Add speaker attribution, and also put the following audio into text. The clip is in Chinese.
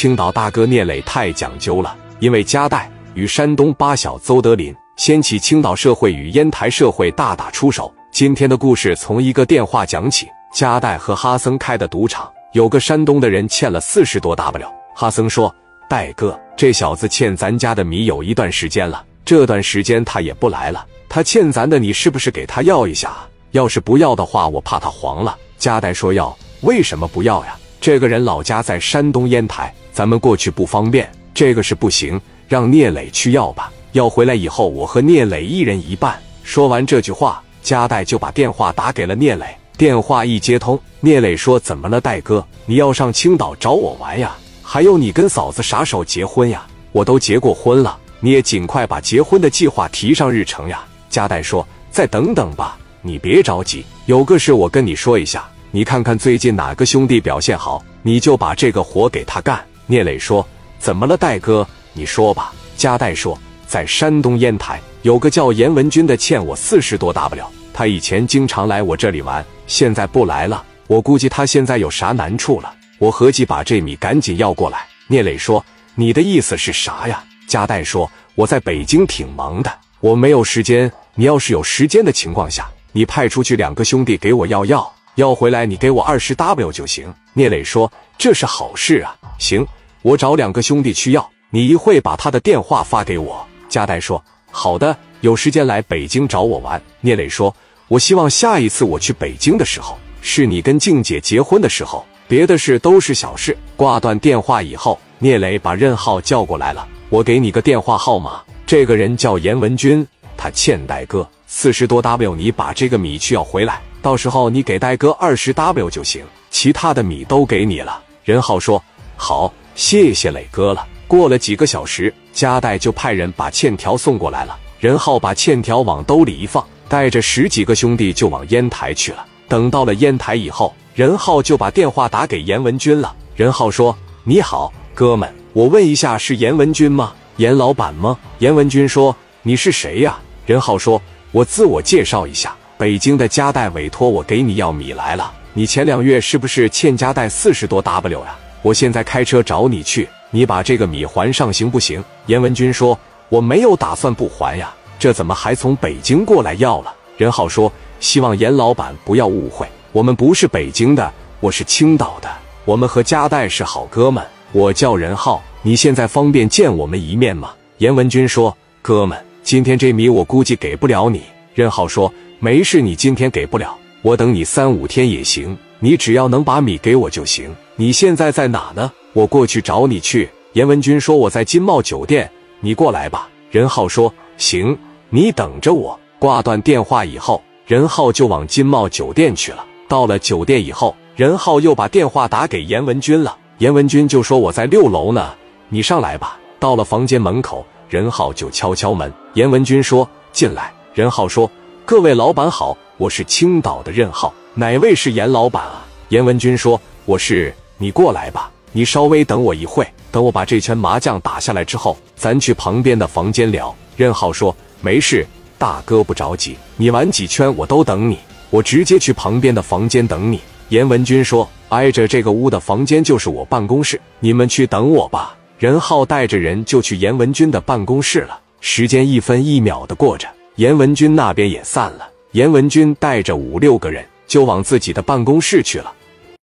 Speaker 1: 青岛大哥聂磊太讲究了，因为夹带与山东八小邹德林掀起青岛社会与烟台社会大打出手。今天的故事从一个电话讲起。夹带和哈森开的赌场，有个山东的人欠了四十多 W。哈森说：“戴哥，这小子欠咱家的米有一段时间了，这段时间他也不来了。他欠咱的，你是不是给他要一下？要是不要的话，我怕他黄了。”夹带说：“要，为什么不要呀？这个人老家在山东烟台，咱们过去不方便。这个是不行，让聂磊去要吧。要回来以后，我和聂磊一人一半。”说完这句话，加代就把电话打给了聂磊。电话一接通，聂磊说：“怎么了，戴哥？你要上青岛找我玩呀？还有，你跟嫂子啥时候结婚呀？我都结过婚了，你也尽快把结婚的计划提上日程呀。”加代说：“再等等吧，你别着急，有个事我跟你说一下。你看看最近哪个兄弟表现好，你就把这个活给他干。”聂磊说：“怎么了，戴哥？你说吧。”加代说：“在山东烟台有个叫严文军的，欠我四十多 W。他以前经常来我这里玩。”现在不来了，我估计他现在有啥难处了。我合计把这米赶紧要过来。聂磊说：“你的意思是啥呀？”加代说：“我在北京挺忙的，我没有时间。你要是有时间的情况下，你派出去两个兄弟给我要药，要回来你给我二十 W 就行。”聂磊说：“这是好事啊，行，我找两个兄弟去要，你一会把他的电话发给我。”加代说：“好的，有时间来北京找我玩。”聂磊说。我希望下一次我去北京的时候，是你跟静姐结婚的时候，别的事都是小事。挂断电话以后，聂磊把任浩叫过来了。我给你个电话号码，这个人叫严文军，他欠代哥四十多 W，你把这个米去要回来，到时候你给戴哥二十 W 就行，其他的米都给你了。任浩说：“好，谢谢磊哥了。”过了几个小时，加代就派人把欠条送过来了。任浩把欠条往兜里一放。带着十几个兄弟就往烟台去了。等到了烟台以后，任浩就把电话打给严文军了。任浩说：“你好，哥们，我问一下，是严文军吗？严老板吗？”严文军说：“你是谁呀？”任浩说：“我自我介绍一下，北京的加代委托我给你要米来了。你前两月是不是欠加代四十多 W 呀？我现在开车找你去，你把这个米还上行不行？”严文军说：“我没有打算不还呀。”这怎么还从北京过来要了？任浩说：“希望严老板不要误会，我们不是北京的，我是青岛的。我们和加代是好哥们。我叫任浩，你现在方便见我们一面吗？”严文军说：“哥们，今天这米我估计给不了你。”任浩说：“没事，你今天给不了，我等你三五天也行。你只要能把米给我就行。你现在在哪呢？我过去找你去。”严文军说：“我在金茂酒店，你过来吧。”任浩说：“行。”你等着我。挂断电话以后，任浩就往金茂酒店去了。到了酒店以后，任浩又把电话打给严文军了。严文军就说：“我在六楼呢，你上来吧。”到了房间门口，任浩就敲敲门。严文军说：“进来。”任浩说：“各位老板好，我是青岛的任浩，哪位是严老板啊？”严文军说：“我是。”你过来吧，你稍微等我一会，等我把这圈麻将打下来之后，咱去旁边的房间聊。任浩说。没事，大哥不着急，你玩几圈我都等你，我直接去旁边的房间等你。严文军说：“挨着这个屋的房间就是我办公室，你们去等我吧。”任浩带着人就去严文军的办公室了。时间一分一秒的过着，严文军那边也散了。严文军带着五六个人就往自己的办公室去了。